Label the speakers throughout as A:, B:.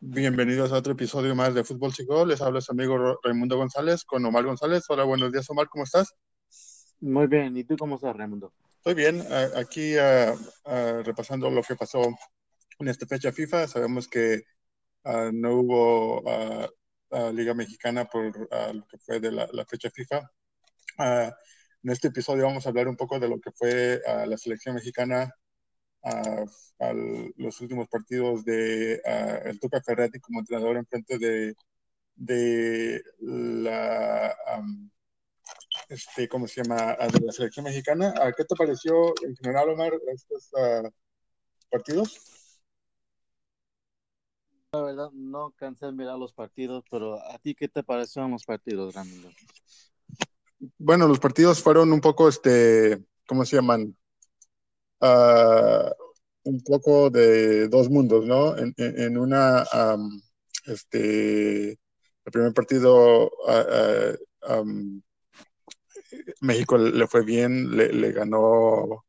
A: Bienvenidos a otro episodio más de Fútbol Chico. Les habla su amigo Raimundo González con Omar González. Hola, buenos días, Omar, ¿cómo estás?
B: Muy bien, ¿y tú cómo estás, Raimundo?
A: Estoy bien, aquí uh, uh, repasando lo que pasó en esta fecha FIFA. Sabemos que uh, no hubo Liga Mexicana por lo que fue de la, la fecha FIFA. en este episodio vamos a hablar un poco de lo que fue la selección mexicana a, los últimos partidos de el Tuca Ferretti como entrenador en frente de, de la este, ¿cómo se llama? de la selección mexicana. ¿Qué te pareció en general, Omar, estos partidos?
B: La verdad, no cansé de mirar los partidos, pero ¿a ti qué te parecieron los partidos, Ramiro?
A: Bueno, los partidos fueron un poco, este, ¿cómo se llaman? Uh, un poco de dos mundos, ¿no? En, en, una, um, este, el primer partido, uh, um, México le fue bien, le, le ganó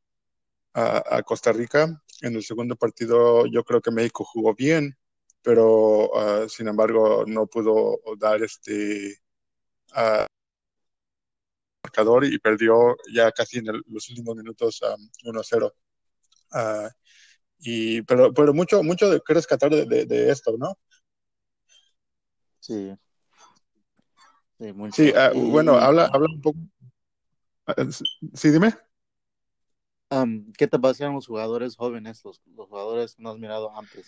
A: a, a, Costa Rica. En el segundo partido, yo creo que México jugó bien, pero uh, sin embargo no pudo dar este marcador y perdió ya casi en el, los últimos minutos um, 1-0. Uh, y, pero, pero mucho, mucho de que rescatar de, de, de esto, ¿no?
B: Sí. Sí, mucho.
A: sí uh, y, bueno, habla, habla un poco. Sí, dime.
B: Um, ¿Qué te parecieron los jugadores jóvenes, los, los jugadores que no has mirado antes?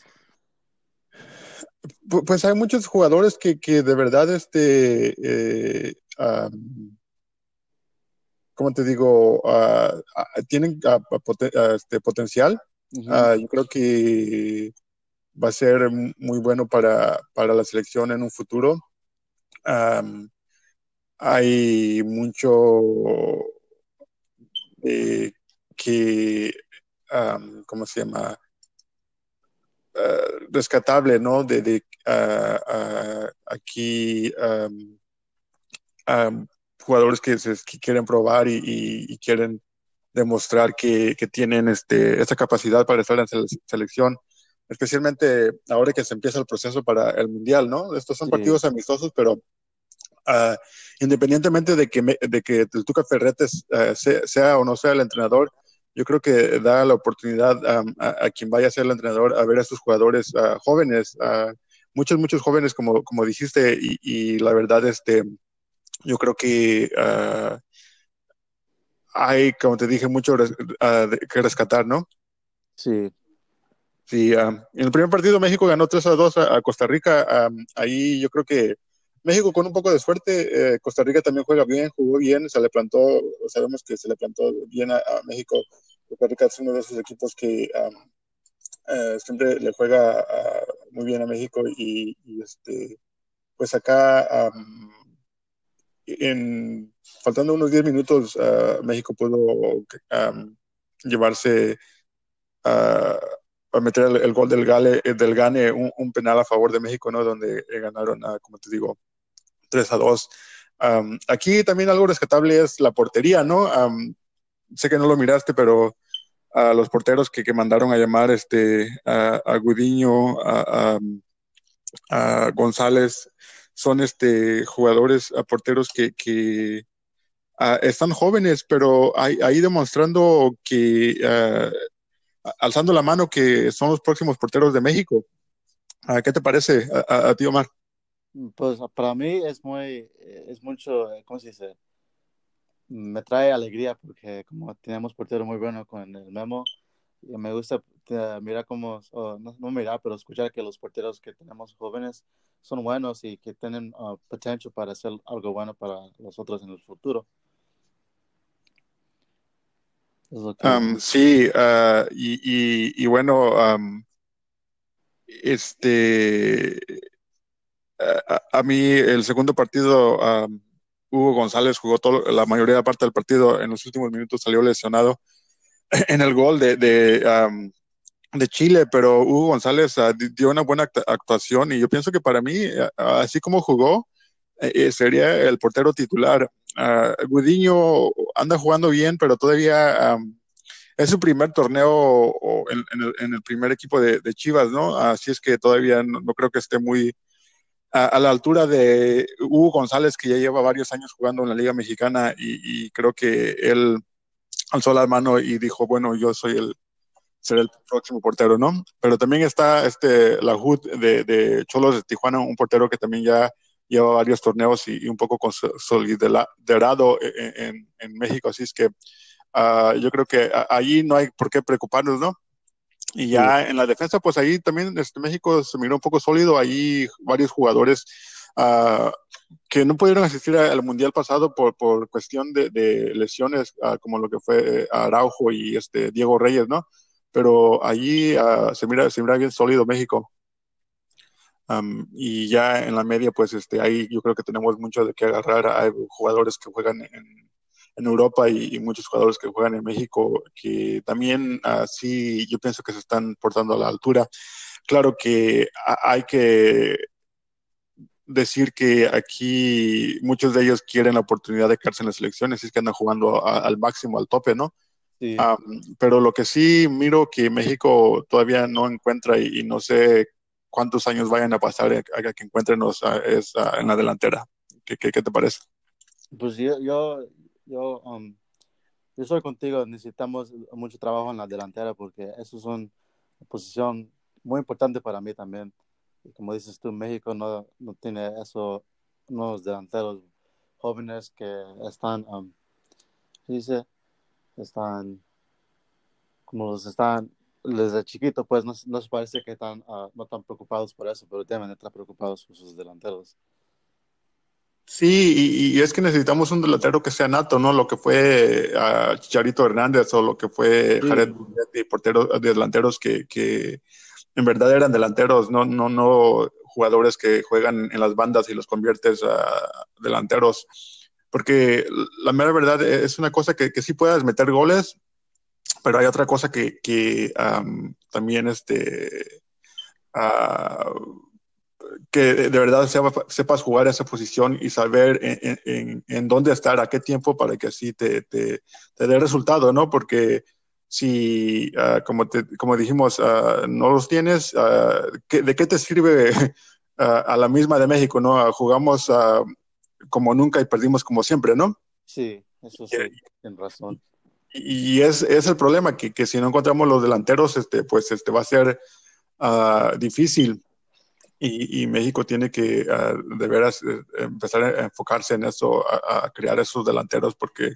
A: Pues hay muchos jugadores que, que de verdad, este, eh, um, como te digo, uh, tienen uh, poten este potencial. -huh. yo creo que va a ser muy bueno para, para la selección en un futuro. Um, hay mucho eh, que, um, ¿cómo se llama? rescatable, ¿no? De, de aquí um, jugadores que, se, que quieren probar y, y, y quieren demostrar que, que, tienen este, esta capacidad para estar en selección, especialmente ahora que se empieza el proceso para el Mundial, ¿no? Estos son sí. partidos amistosos, pero uh, independientemente de que, me, de que el Tuca Ferretes uh, sea, sea, o no sea el entrenador, yo creo que da la oportunidad um, a, a, quien vaya a ser el entrenador a ver a estos jugadores uh, jóvenes, muchos, muchos jóvenes, como, como dijiste, y, y la verdad, este, yo creo que uh, hay, como te dije, mucho res, uh, que rescatar, ¿no?
B: Sí.
A: Sí, um, en el primer partido México ganó 3 a 2 a, a Costa Rica. Um, ahí yo creo que México con un poco de suerte, eh, Costa Rica también juega bien, jugó bien, se le plantó, sabemos que se le plantó bien a, a México. Costa Rica es uno de esos equipos que um, eh, siempre le juega uh, muy bien a México y, y este, pues acá en, faltando unos 10 minutos, uh, México pudo um, llevarse uh, a meter el, el, gol del, Gale, del Gane, un, un, penal a favor de México, ¿no? Donde ganaron, uh, como te digo, 3 a 2. Um, aquí también algo rescatable es la portería, ¿no? Um, sé que no lo miraste, pero a los porteros que, que mandaron a llamar este, a, a Gudiño, a, a, a González, son este jugadores a porteros que, que uh, están jóvenes, pero ahí, ahí demostrando que uh, alzando la mano que son los próximos porteros de México. Uh, ¿Qué te parece a, a, ti, Omar?
B: Pues para mí es muy, es mucho, ¿cómo se dice? Me trae alegría porque como tenemos portero muy bueno con el Memo, me gusta mirar cómo, oh, no, no, mirar, pero escuchar que los porteros que tenemos jóvenes son buenos y que tienen uh, potencial para hacer algo bueno para los otros en el futuro.
A: Sí, uh, y, y, bueno, este, a, a, mí el segundo partido, um, Hugo González jugó todo, la mayoría de parte del partido, en los últimos minutos salió lesionado en el gol de, de, de Chile, pero Hugo González uh, dio una buena actuación y yo pienso que para mí, uh, así como jugó, eh, sería el portero titular. Uh, Gudiño anda jugando bien, pero todavía um, es su primer torneo en, el, primer equipo de, Chivas, ¿no? Así es que todavía no, creo que esté muy a, la altura de Hugo González, que ya lleva varios años jugando en la Liga Mexicana y, creo que él alzó la mano y dijo, bueno, yo soy el, seré el próximo portero, ¿no? Pero también está este la de, de Cholos de Tijuana, un portero que también ya lleva varios torneos y, un poco consolidado en, en, México, así es que uh, yo creo que ahí no hay por qué preocuparnos, ¿no? Y ya en la defensa, pues ahí también este, México se miró un poco sólido, ahí varios jugadores uh, que no pudieron asistir al Mundial pasado por, por cuestión de, de lesiones, uh, como lo que fue Araujo y este Diego Reyes, ¿no? Pero allí se, mira, se mira bien sólido México y ya en la media, pues este, ahí yo creo que tenemos mucho de qué agarrar. Hay jugadores que juegan en, Europa y, muchos jugadores que juegan en México que también así yo pienso que se están portando a la altura. Claro que hay que decir que aquí muchos de ellos quieren la oportunidad de quedarse en las selecciones, es que andan jugando al máximo, al tope, ¿no? Pero lo que sí miro que México todavía no encuentra y no sé cuántos años vayan a pasar a, que encuentrenos es, en la delantera. ¿Qué, ¿Qué, qué, te parece?
B: Pues yo, yo, yo, um, yo soy contigo, necesitamos mucho trabajo en la delantera porque eso es una posición muy importante para mí también. Y como dices tú, México no, no tiene eso, unos delanteros jóvenes que están, um, dice? Están, como los están desde chiquito, pues no, nos parece que están, uh, no están preocupados por eso, pero deben estar preocupados por sus delanteros.
A: Sí, y, es que necesitamos un delantero que sea nato, ¿no? Lo que fue uh, Chicharito Hernández o lo que fue Jared Jared porteros, delanteros que, que, en verdad eran delanteros, no, no, no jugadores que juegan en las bandas y los conviertes a delanteros. Porque la mera verdad es una cosa que, que sí puedas meter goles, pero hay otra cosa que, que también este, uh, que de verdad sepas jugar esa posición y saber en, en, en, dónde estar, a qué tiempo, para que así te, te, te dé resultado, ¿no? Porque si, uh, como, te, como dijimos, uh, no los tienes, ¿de qué te sirve a la misma de México, ¿no? Jugamos como nunca y perdimos como siempre, ¿no?
B: Sí, eso sí, tienes razón
A: y es, es, el problema, que, que, si no encontramos los delanteros, este, pues este, va a ser uh, difícil. Y, y, México tiene que uh, de veras eh, empezar a enfocarse en eso, a, a, crear esos delanteros, porque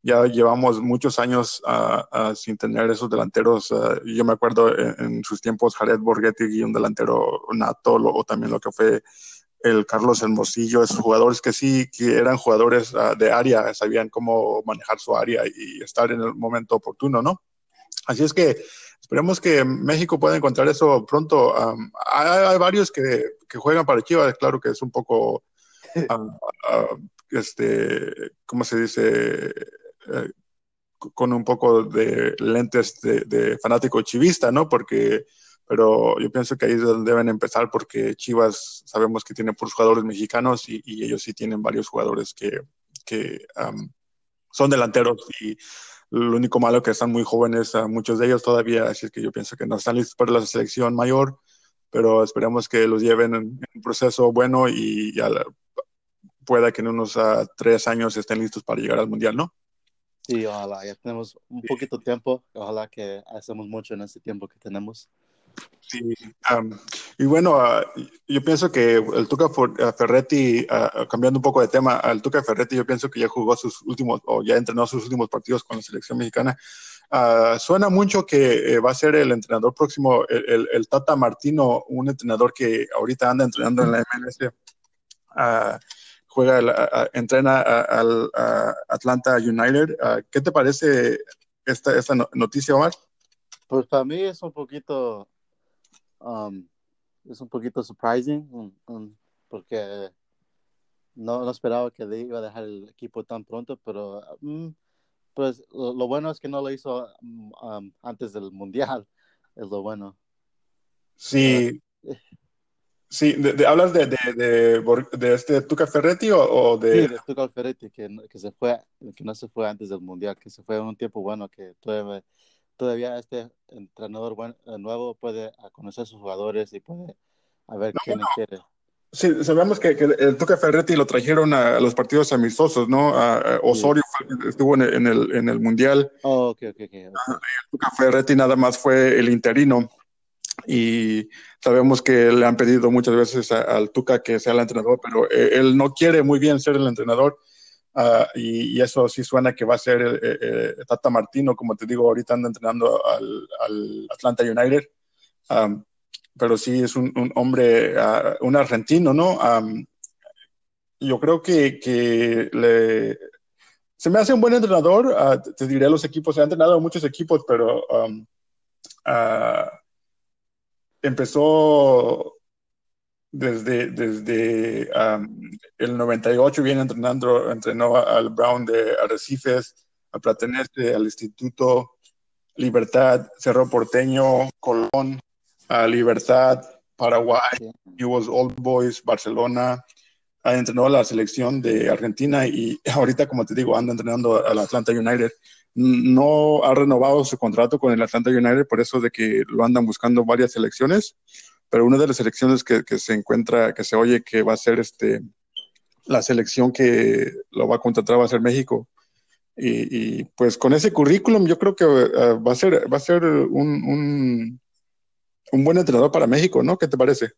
A: ya llevamos muchos años uh, sin tener esos delanteros. yo me acuerdo en, en, sus tiempos, Jared Borghetti y un delantero nato, o también lo que fue el Carlos Hermosillo, esos jugadores que sí, que eran jugadores uh, de área, sabían cómo manejar su área y estar en el momento oportuno, ¿no? Así es que esperemos que México pueda encontrar eso pronto. Um, hay, hay, varios que, que, juegan para Chivas, claro que es un poco, um, uh, este, ¿cómo se dice? Uh, con un poco de lentes de, de fanático chivista, ¿no? Porque pero yo pienso que ahí es donde deben empezar porque Chivas sabemos que tiene puros jugadores mexicanos y, y, ellos sí tienen varios jugadores que, que um, son delanteros y lo único malo es que están muy jóvenes, uh, muchos de ellos todavía, así es que yo pienso que no están listos para la selección mayor, pero esperemos que los lleven en, un proceso bueno y la, pueda que en unos uh, tres años estén listos para llegar al Mundial, ¿no?
B: Sí, ojalá, ya tenemos un poquito de tiempo, ojalá que hacemos mucho en este tiempo que tenemos.
A: Sí, um, y bueno, uh, yo pienso que el Tuca Ferretti, uh, cambiando un poco de tema, el Tuca Ferretti yo pienso que ya jugó sus últimos, o ya entrenó sus últimos partidos con la selección mexicana. Uh, suena mucho que eh, va a ser el entrenador próximo, el, el, el, Tata Martino, un entrenador que ahorita anda entrenando en la MLS. juega, entrena al Atlanta United. ¿Qué te parece esta, esta noticia, Omar?
B: Pues para mí es un poquito um, es un poquito surprising um, um, porque no, no, esperaba que iba a dejar el equipo tan pronto, pero um, pues lo, lo, bueno es que no lo hizo um, antes del mundial, es lo bueno.
A: Sí. Sí, de, de, ¿hablas de, de, de, este Tuca Ferretti o, o, de...?
B: Sí, de Tuca Ferretti, que, que, se fue, que no se fue antes del Mundial, que se fue en un tiempo bueno, que todavía todavía este entrenador eh, nuevo puede conocer a sus jugadores y puede a ver quién quiere.
A: Sí, sabemos que, el Tuca Ferretti lo trajeron a, los partidos amistosos, ¿no? Osorio estuvo en el, en el, Mundial.
B: Oh, ok, ok, ok.
A: El Tuca Ferretti nada más fue el interino y sabemos que le han pedido muchas veces al Tuca que sea el entrenador, pero eh, él no quiere muy bien ser el entrenador. Ah, y, eso sí suena que va a ser eh, Tata Martino, como te digo, ahorita anda entrenando al, al Atlanta United pero sí es un, hombre, ah, un argentino, ¿no? yo creo que, que le, se me hace un buen entrenador. Ah, te diré los equipos, se ha entrenado a muchos equipos, pero ah, empezó desde, desde el 98, viene entrenando, entrenó al Brown de Arrecifes, a Platense, al Instituto Libertad, Cerro Porteño, Colón, a Libertad, Paraguay, was Old Boys, Barcelona, ha entrenado a la selección de Argentina y ahorita, como te digo, anda entrenando al Atlanta United. No ha renovado su contrato con el Atlanta United, por eso de que lo andan buscando varias selecciones, pero una de las selecciones que, se encuentra, que se oye que va a ser este, la selección que lo va a contratar va a ser México. Y, pues con ese currículum yo creo que eh, va a ser, va a ser un un buen entrenador para México, ¿no? ¿Qué te parece?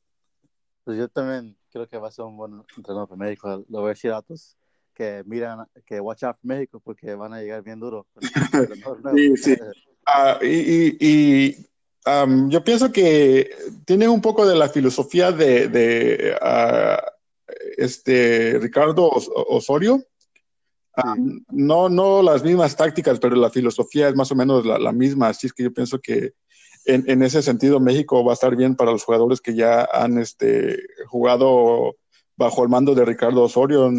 B: Pues yo también creo que va a ser un buen entrenador para México. Lo voy a decir a todos que miran, que watch out México porque van a llegar bien duro.
A: sí, sí. Ah, y, yo pienso que tiene un poco de la filosofía de, ah, este Ricardo Osorio. no, no las mismas tácticas, pero la filosofía es más o menos la, misma. Así es que yo pienso que en, ese sentido México va a estar bien para los jugadores que ya han este, jugado bajo el mando de Ricardo Osorio.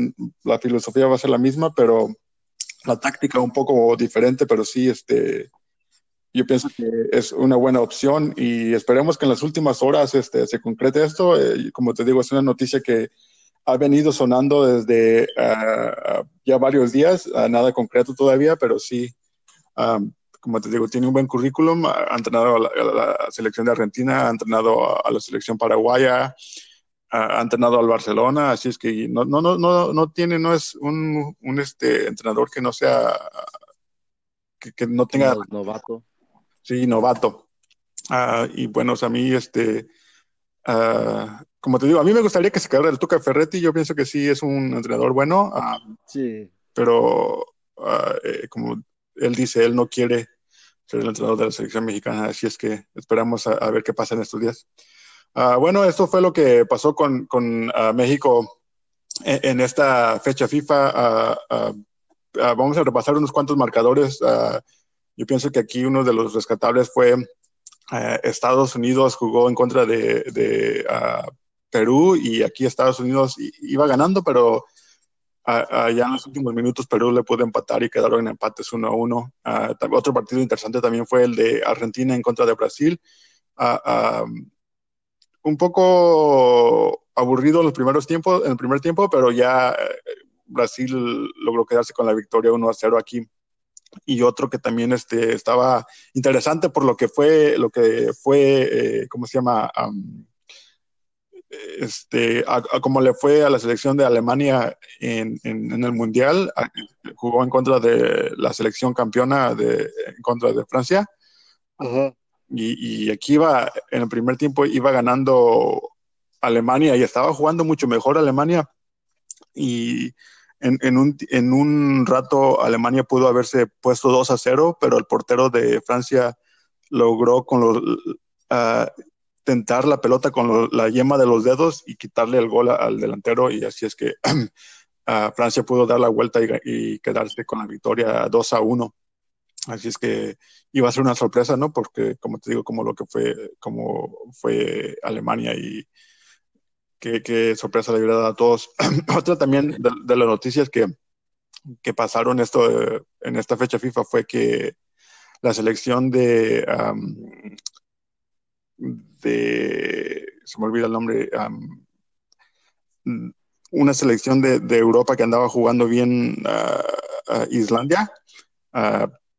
A: La filosofía va a ser la misma, pero la táctica un poco diferente, pero sí, este, yo pienso que es una buena opción y esperemos que en las últimas horas este, se concrete esto. Eh, como te digo, es una noticia que ha venido sonando desde ah, ya varios días, nada concreto todavía, pero sí como te digo, tiene un buen currículum, ha entrenado a la, selección de Argentina, ha entrenado a, la selección paraguaya, ha, entrenado al Barcelona, así es que no, no, no, no, no tiene, no es un, un este entrenador que no sea, que, no tenga...
B: novato.
A: Sí, novato. Ah, y bueno, a mí, este, ah, como te digo, a mí me gustaría que se quedara el Tuca Ferretti, yo pienso que sí es un entrenador bueno. Ah,
B: sí.
A: Pero, eh, como él dice, él no quiere ser el entrenador de la selección mexicana, así es que esperamos a, ver qué pasa en estos días. Bueno, esto fue lo que pasó con, con México en, esta fecha FIFA. Vamos a repasar unos cuantos marcadores. Yo pienso que aquí uno de los rescatables fue Estados Unidos jugó en contra de, de Perú y aquí Estados Unidos iba ganando, pero ya en los últimos minutos Perú le pudo empatar y quedaron en empates 1 a 1. Ah, otro partido interesante también fue el de Argentina en contra de Brasil. Un poco aburrido en los primeros tiempos, en el primer tiempo, pero ya eh, Brasil logró quedarse con la victoria 1 a 0 aquí. Y otro que también este, estaba interesante por lo que fue, lo que fue, eh, ¿cómo se llama? este, a, como le fue a la selección de Alemania en, en, el Mundial, jugó en contra de la selección campeona de, en contra de Francia. y, y, aquí iba, en el primer tiempo iba ganando Alemania y estaba jugando mucho mejor Alemania. Y en, en, un, en un rato Alemania pudo haberse puesto 2 a 0, pero el portero de Francia logró con los, uh, tentar la pelota con la yema de los dedos y quitarle el gol al delantero y así es que Francia pudo dar la vuelta y, quedarse con la victoria 2 a 1. Así es que iba a ser una sorpresa, ¿no? Porque, como te digo, como lo que fue, como fue Alemania y qué, sorpresa le hubiera a todos. Otra también de, las noticias que, que pasaron esto en esta fecha FIFA fue que la selección de de, se me olvida el nombre, una selección de, Europa que andaba jugando bien Islandia.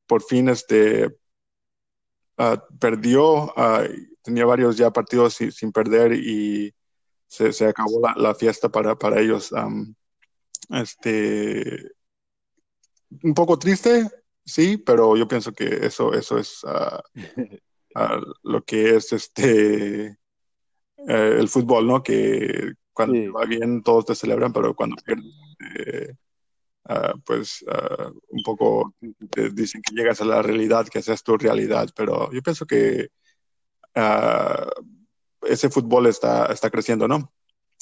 A: por fin este, perdió, tenía varios ya partidos sin, perder y se, acabó la, fiesta para, para ellos. este, un poco triste, sí, pero yo pienso que eso, eso es lo que es este eh, el fútbol, ¿no? Que cuando va bien todos te celebran, pero cuando pierdes, eh, ah, pues ah, un poco te dicen que llegas a la realidad, que es tu realidad, pero yo pienso que ah, ese fútbol está, está creciendo, ¿no?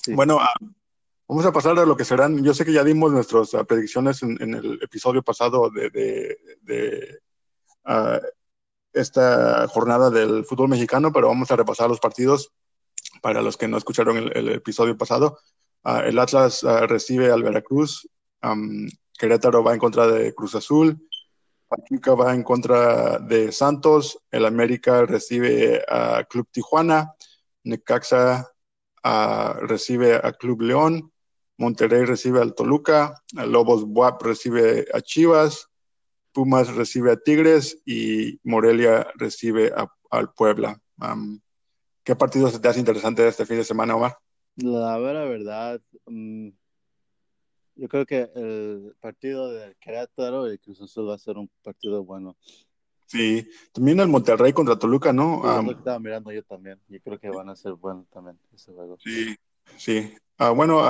A: Bueno, vamos a pasar a lo que serán, yo sé que ya dimos nuestras predicciones en, el episodio pasado de, de esta jornada del fútbol mexicano, pero vamos a repasar los partidos para los que no escucharon el, episodio pasado. Ah, el Atlas ah, recibe al Veracruz, Querétaro va en contra de Cruz Azul, Pachuca va en contra de Santos, el América recibe a Club Tijuana, Necaxa ah, recibe a Club León, Monterrey recibe al Toluca, Lobos Buap recibe a Chivas, Pumas recibe a Tigres y Morelia recibe al Puebla. ¿Qué partido se te hace interesante este fin de semana, Omar?
B: La verdad, mm, yo creo que el partido de Querétaro y Cruz Azul va a ser un partido bueno.
A: Sí, también el Monterrey contra Toluca, ¿no?
B: Sí, estaba mirando yo también. Yo creo que van a ser buenos también ese juego.
A: Sí, sí. Ah, bueno,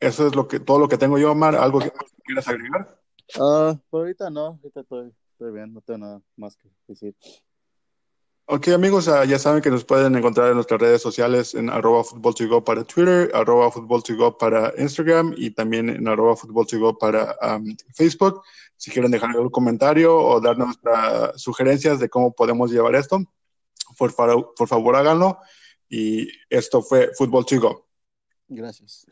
A: eso es lo que todo lo que tengo yo, Omar. ¿Algo que quieras agregar?
B: Ah, por ahorita no, ahorita estoy, bien, no tengo nada más que decir.
A: Ok amigos, ah, ya saben que nos pueden encontrar en nuestras redes sociales en arroba go para Twitter, arroba go para Instagram y también en arroba go para Facebook. Si quieren dejar algún comentario o darnos sugerencias de cómo podemos llevar esto, por, por favor háganlo. Y esto fue Fútbol to Go.
B: Gracias.